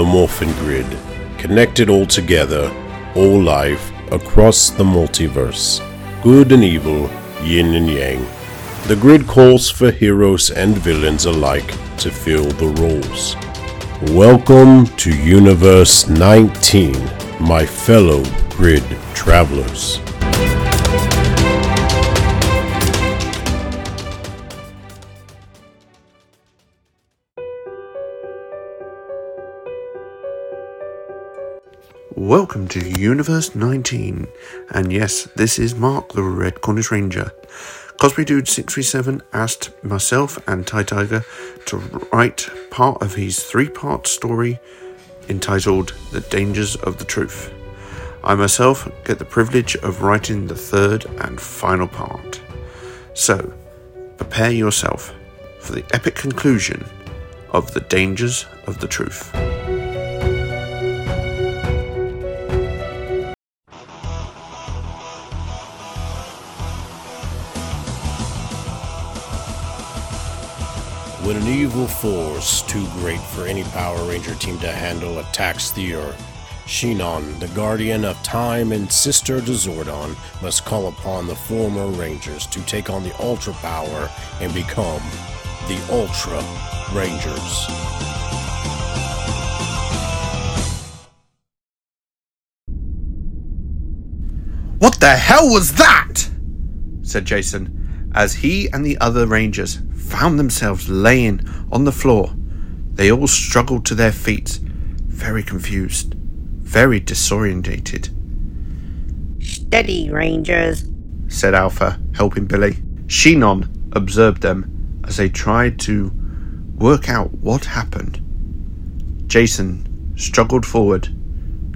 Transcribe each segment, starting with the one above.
the Morphin Grid, connected all together, all life across the multiverse, good and evil, yin and yang. The grid calls for heroes and villains alike to fill the roles. Welcome to Universe 19, my fellow grid travelers. Welcome to Universe 19, and yes, this is Mark, the Red Cornish Ranger. Cosplay Dude 637 asked myself and Ty Tiger to write part of his three part story entitled The Dangers of the Truth. I myself get the privilege of writing the third and final part. So, prepare yourself for the epic conclusion of The Dangers of the Truth. When an evil force too great for any Power Ranger team to handle attacks the Earth, Shinon, the guardian of time and sister to Zordon, must call upon the former Rangers to take on the Ultra Power and become the Ultra Rangers. What the hell was that? said Jason, as he and the other rangers found themselves laying on the floor. They all struggled to their feet, very confused, very disorientated, Steady, Rangers. said Alpha, helping Billy. Shinon observed them as they tried to work out what happened. Jason struggled forward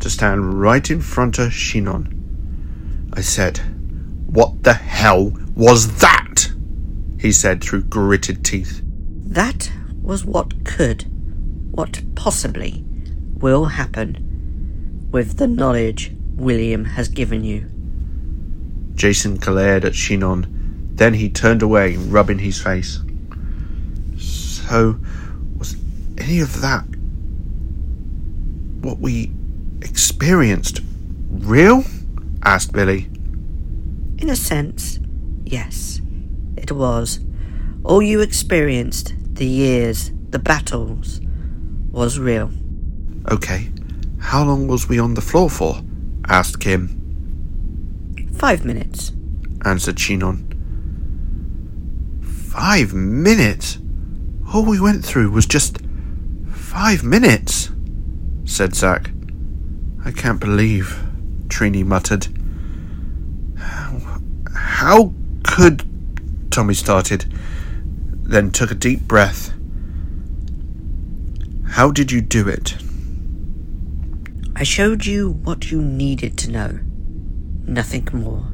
to stand right in front of Shinon. I said, What the hell was that? He said through gritted teeth. That was what could, what possibly will happen with the knowledge William has given you. Jason glared at Shinon. Then he turned away, rubbing his face. So, was any of that what we experienced real? asked Billy. In a sense, yes, it was. All you experienced, the years, the battles, was real. Okay, how long was we on the floor for? asked Kim. Five minutes. answered Shinon. Five minutes? All we went through was just five minutes, said Zack. I can't believe, Trini muttered. How, how could. Tommy started, then took a deep breath. How did you do it? I showed you what you needed to know. Nothing more.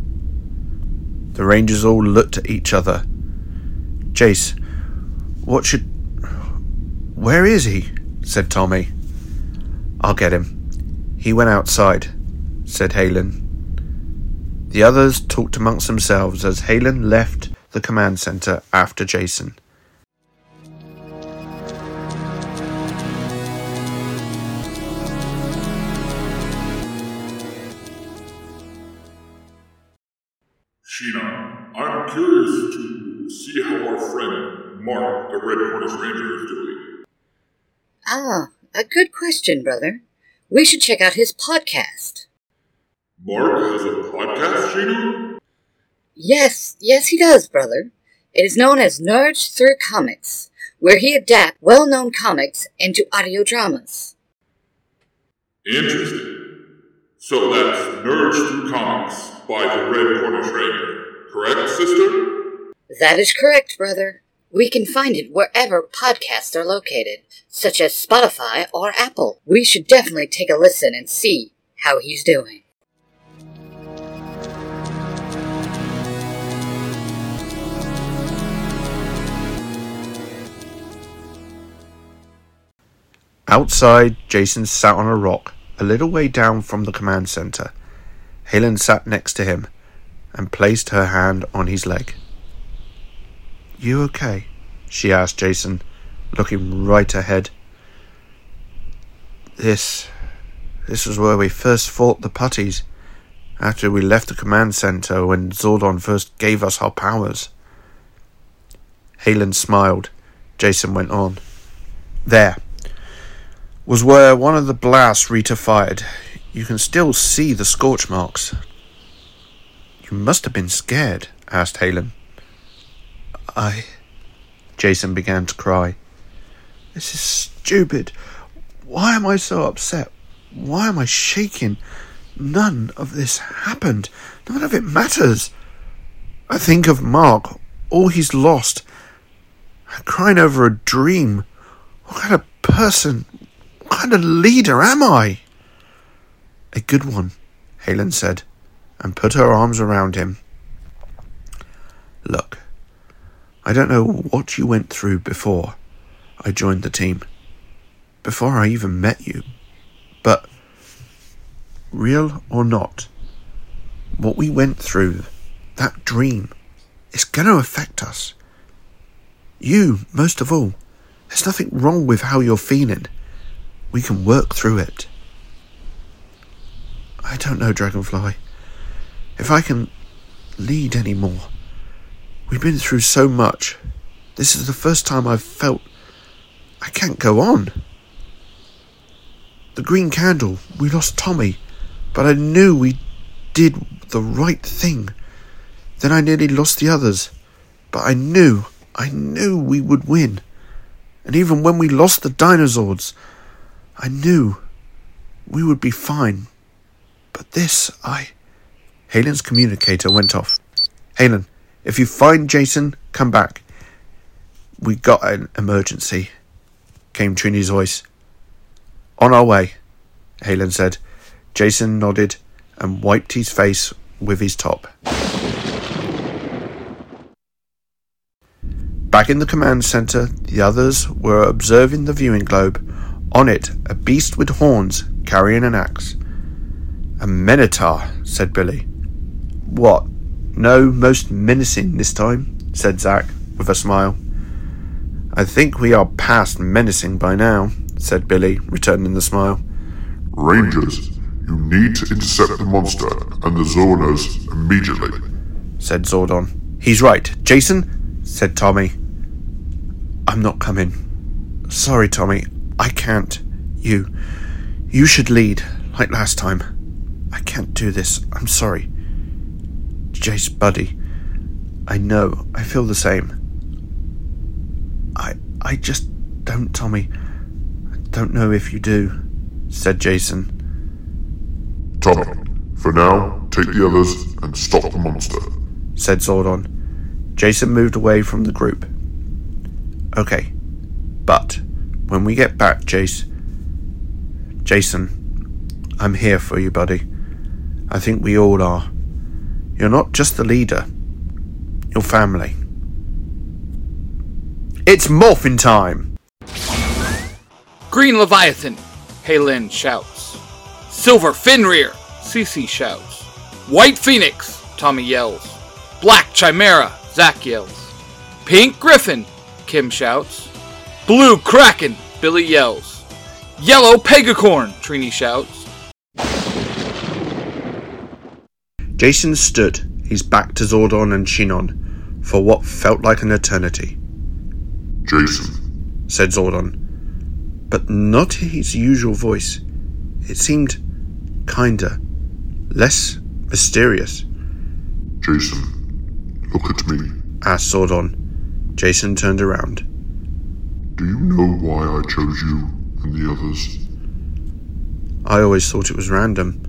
The Rangers all looked at each other. Jace, what should. Where is he? said Tommy. I'll get him. He went outside, said Halen. The others talked amongst themselves as Halen left the command center after Jason. Sheena, I'm curious to see how our friend Mark, the Red Cornish Ranger, is doing. Ah, a good question, brother. We should check out his podcast. Mark has a podcast, Sheena? Yes, yes, he does, brother. It is known as Nerds Through Comics, where he adapts well known comics into audio dramas. Interesting. So that's Nerds Through Comics by the Red Cornish Ranger, correct, sister? That is correct, brother. We can find it wherever podcasts are located, such as Spotify or Apple. We should definitely take a listen and see how he's doing. Outside, Jason sat on a rock a little way down from the command center. Halen sat next to him and placed her hand on his leg. You okay? she asked Jason, looking right ahead. This. This was where we first fought the putties. After we left the command center when Zordon first gave us our powers. Halen smiled. Jason went on. There. Was where one of the blasts Rita fired. You can still see the scorch marks. You must have been scared, asked Halen. I. Jason began to cry. This is stupid. Why am I so upset? Why am I shaking? None of this happened. None of it matters. I think of Mark, all he's lost. I'm crying over a dream. What kind of person, what kind of leader am I? A good one, Halen said, and put her arms around him. Look, I don't know what you went through before I joined the team, before I even met you, but real or not, what we went through, that dream, is going to affect us. You, most of all. There's nothing wrong with how you're feeling. We can work through it. I don't know, Dragonfly. If I can lead anymore. We've been through so much. This is the first time I've felt I can't go on. The green candle, we lost Tommy, but I knew we did the right thing. Then I nearly lost the others, but I knew, I knew we would win. And even when we lost the dinosaurs, I knew we would be fine. But this, I. Halen's communicator went off. Halen, if you find Jason, come back. We got an emergency, came Trini's voice. On our way, Halen said. Jason nodded and wiped his face with his top. Back in the command center, the others were observing the viewing globe. On it, a beast with horns carrying an axe. A minotaur, said Billy. What? No, most menacing this time, said Zack with a smile. I think we are past menacing by now, said Billy, returning the smile. Rangers, you need to intercept the monster and the Zornos immediately, said Zordon. He's right. Jason, said Tommy. I'm not coming. Sorry, Tommy. I can't. You. You should lead, like last time. I can't do this. I'm sorry. Jace, buddy. I know. I feel the same. I. I just don't, Tommy. I don't know if you do, said Jason. Tommy, for now, take the others and stop the monster, said Zordon. Jason moved away from the group. Okay, but when we get back, Jace. Jason, I'm here for you, buddy. I think we all are. You're not just the leader, you're family. It's morphin' time! Green Leviathan, Halen shouts. Silver Fenrir, Cece shouts. White Phoenix, Tommy yells. Black Chimera, Zack yells. Pink Griffin, Kim shouts. Blue Kraken, Billy yells. Yellow Pegacorn, Trini shouts. Jason stood, his back to Zordon and Shinon, for what felt like an eternity. Jason, said Zordon, but not his usual voice. It seemed kinder, less mysterious. Jason, look at me. asked Zordon. Jason turned around. Do you know why I chose you and the others? I always thought it was random.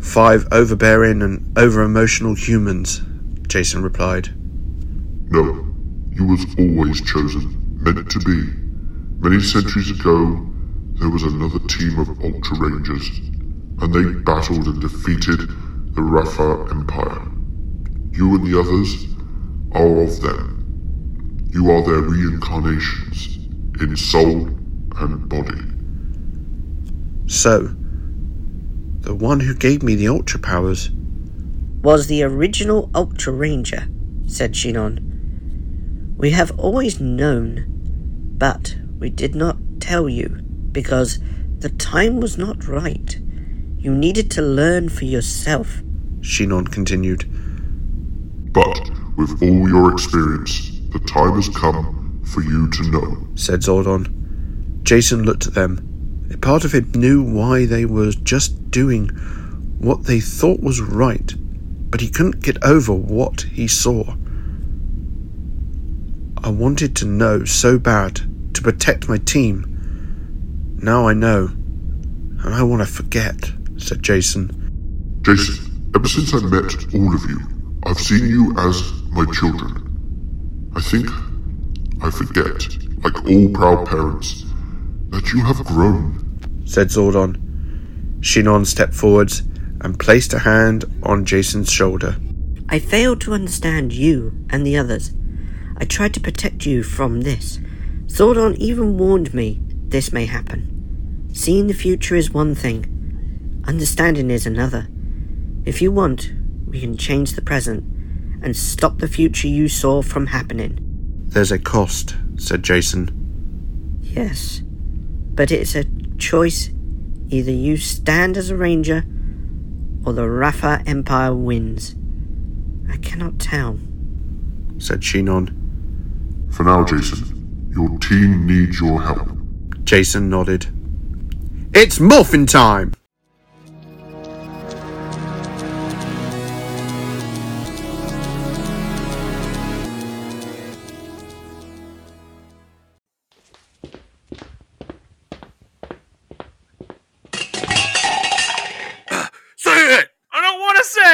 Five overbearing and over emotional humans, Jason replied. No, you was always chosen, meant to be. Many centuries ago, there was another team of Ultra Rangers, and they battled and defeated the Rafa Empire. You and the others are of them. You are their reincarnations in soul and body. So, the one who gave me the Ultra powers was the original Ultra Ranger, said Shinon. We have always known, but we did not tell you because The time was not right. You needed to learn for yourself. Shinon continued. But with all your experience, the time has come for you to know. said Zordon. Jason looked at them. A part of him knew why they were just doing what they thought was right, but he couldn't get over what he saw. I wanted to know so bad to protect my team. Now I know, and I want to forget, said Jason. Jason, ever since I met all of you, I've seen you as my children. I think I forget, like all proud parents, that you have grown. said Zordon. Shinon stepped forwards and placed a hand on Jason's shoulder. I failed to understand you and the others. I tried to protect you from this. Zordon even warned me this may happen. Seeing the future is one thing, understanding is another. If you want, we can change the present and stop the future you saw from happening. There's a cost, said Jason. Yes, but it's a choice. Either you stand as a ranger, or the Rafa Empire wins. I cannot tell. said Shinon. For now, Jason, your team needs your help. Jason nodded. It's morphin' time!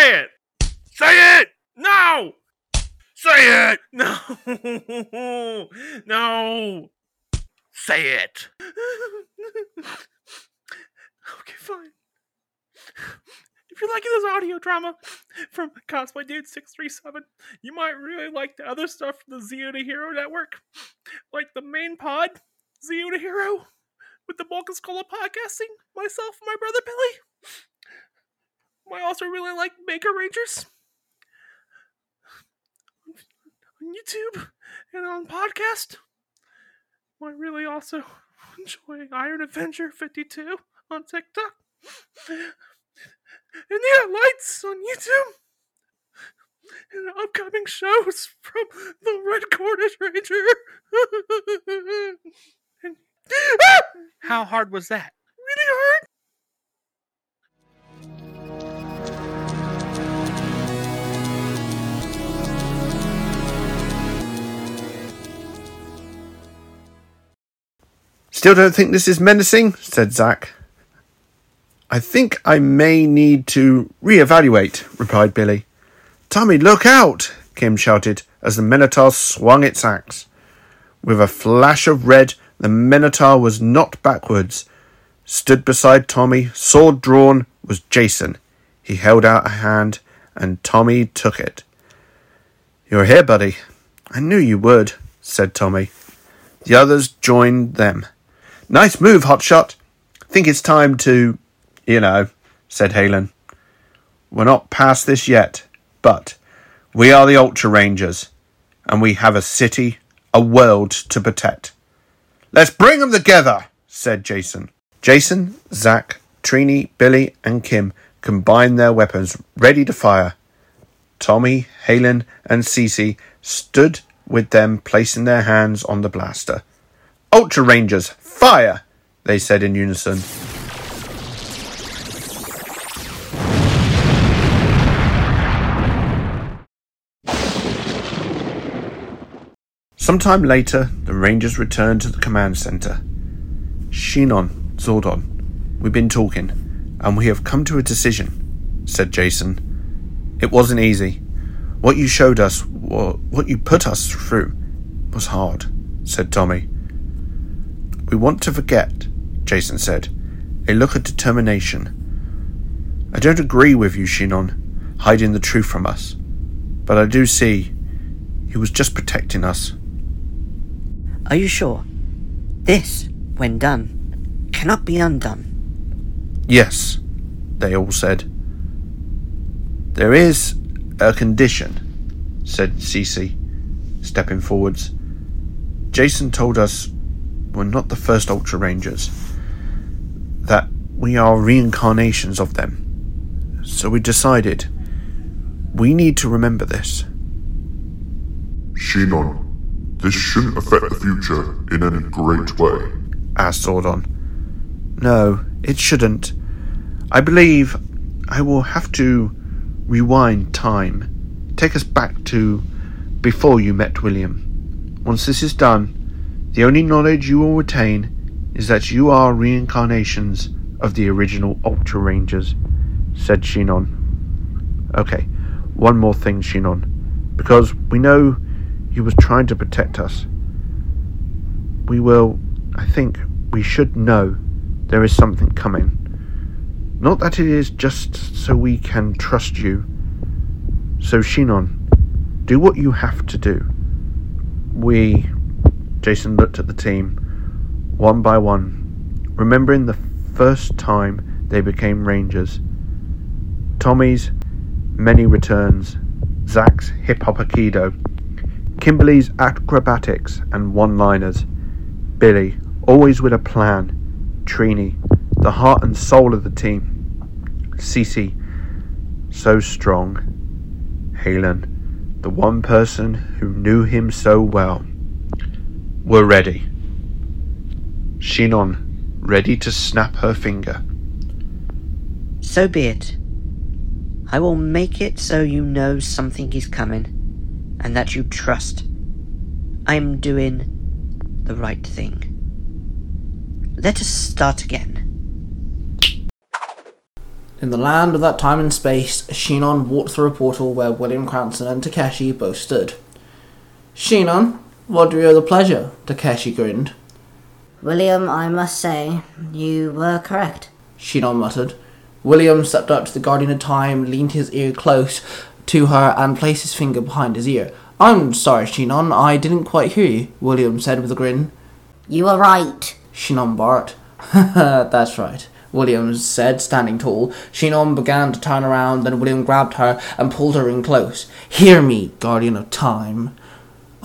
Say it! Say it! No! Say it! No! No! Say it! okay, fine. If you're liking this audio drama from Cosplay Dude 637, you might really like the other stuff from the Zero to Hero network, like the main pod, Zero to Hero, with the Bulk School of Podcasting, myself and my brother Billy. I also really like Maker Rangers on YouTube and on podcast. I really also enjoy Iron Avenger 52 on TikTok. And yeah, lights on YouTube. And upcoming shows from the Red Cornish Ranger. And- How hard was that? Really hard. Still don't think this is menacing, said Zack. I think I may need to re-evaluate, replied Billy. Tommy, look out! Kim shouted as the Minotaur swung its axe. With a flash of red, the Minotaur was knocked backwards. Stood beside Tommy, sword drawn, was Jason. He held out a hand, and Tommy took it. You're here, buddy. I knew you would, said Tommy. The others joined them. Nice move, Hotshot. Think it's time to, you know, said Halen. We're not past this yet, but we are the Ultra Rangers, and we have a city, a world to protect. Let's bring them together, said Jason. Jason, Zack, Trini, Billy, and Kim combined their weapons, ready to fire. Tommy, Halen, and Cece stood with them, placing their hands on the blaster. Ultra Rangers, fire! They said in unison. Sometime later, the Rangers returned to the command center. Shinon, Zordon, we've been talking, and we have come to a decision, said Jason. It wasn't easy. What you showed us, wha- what you put us through, was hard, said Tommy. We want to forget, Jason said, a look of determination. I don't agree with you, Shinon, hiding the truth from us, but I do see he was just protecting us. Are you sure? This, when done, cannot be undone. Yes, they all said. There is a condition, said Cece, stepping forwards. Jason told us we're not the first Ultra Rangers. that we are reincarnations of them. So we decided we need to remember this. Shinon, this shouldn't affect the future in any great way. Ah, asked Zordon. No, it shouldn't. I believe I will have to rewind time, take us back to before you met William. Once this is done, the only knowledge you will retain is that you are reincarnations of the original Ultra Rangers, said Shinon. Okay, one more thing, Shinon, because we know you was trying to protect us. We will, I think, we should know there is something coming. Not that it is just so we can trust you. So, Shinon, do what you have to do. We, Jason looked at the team, one by one, remembering the first time they became Rangers. Tommy's many returns, Zack's hip hop aikido, Kimberly's acrobatics and one liners, Billy, always with a plan, Trini, the heart and soul of the team, Cece, so strong, Halen, the one person who knew him so well, were ready. Shinon, ready to snap her finger. So be it. I will make it so you know something is coming, and that you trust I am doing the right thing. Let us start again. In the land of that time and space, Shinon walked through a portal where William Cranston and Takeshi both stood. Shinon, what do you owe the pleasure? Takeshi grinned. William, I must say, you were correct. Shinon muttered. William stepped up to the Guardian of Time, leaned his ear close to her, and placed his finger behind his ear. I'm sorry, Shinon, I didn't quite hear you, William said with a grin. You were right. Shinon barked. That's right. William said, standing tall. Shinon began to turn around, then William grabbed her and pulled her in close. Hear me, Guardian of Time.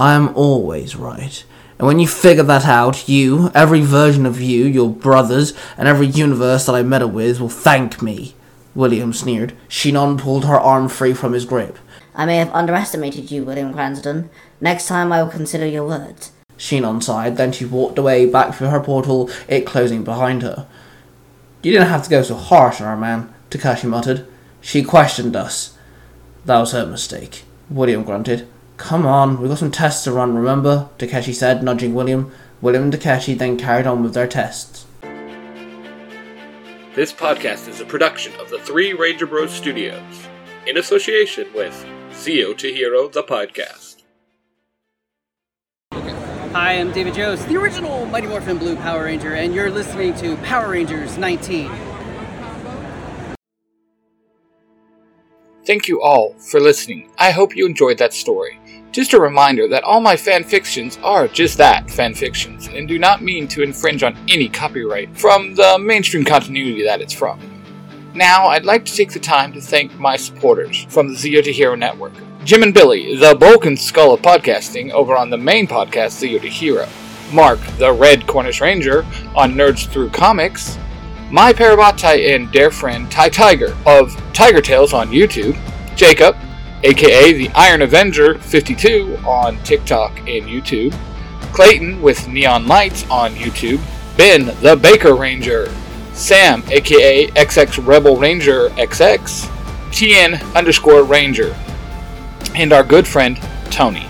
I am always right. And when you figure that out, you, every version of you, your brothers, and every universe that I meddle with will thank me. William sneered. Shinon pulled her arm free from his grip. I may have underestimated you, William Cranston. Next time I will consider your words. Shinon sighed, then she walked away back through her portal, it closing behind her. You didn't have to go so harsh on her, man, Takeshi muttered. She questioned us. That was her mistake, William grunted. Come on, we've got some tests to run, remember? Takeshi said, nudging William. William and Takeshi then carried on with their tests. This podcast is a production of the Three Ranger Bros Studios, in association with Zero to Hero, the podcast. Hi, I'm David Yost, the original Mighty Morphin Blue Power Ranger, and you're listening to Power Rangers 19. Thank you all for listening. I hope you enjoyed that story. Just a reminder that all my fanfictions are just that, fanfictions, and do not mean to infringe on any copyright from the mainstream continuity that it's from. Now, I'd like to take the time to thank my supporters from the Zero to Hero Network. Jim and Billy, the bulk and skull of podcasting, over on the main podcast, Zero to Hero. Mark, the Red Cornish Ranger, on Nerds Through Comics. My Parabatai and dear friend Ty Tiger of Tiger Tales on YouTube. Jacob, aka the Iron Avenger 52 on TikTok and YouTube. Clayton with Neon Lights on YouTube. Ben, the Baker Ranger. Sam, aka XX Rebel Ranger XX. TN underscore Ranger. And our good friend Tony.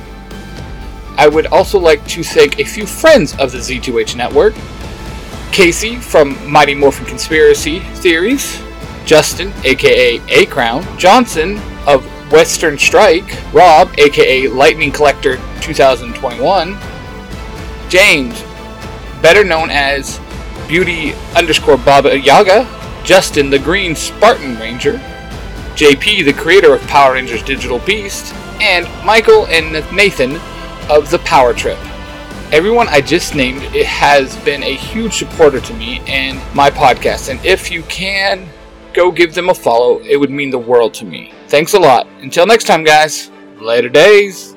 I would also like to thank a few friends of the Z2H network Casey from Mighty Morphin Conspiracy Theories, Justin, aka A Crown, Johnson of Western Strike, Rob, aka Lightning Collector 2021, James, better known as Beauty underscore Baba Yaga, Justin the Green Spartan Ranger, JP, the creator of Power Rangers Digital Beast, and Michael and Nathan of the Power Trip. Everyone I just named it has been a huge supporter to me and my podcast, and if you can go give them a follow, it would mean the world to me. Thanks a lot. Until next time, guys. Later days.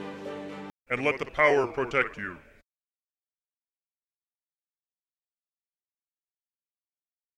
And let the power protect you.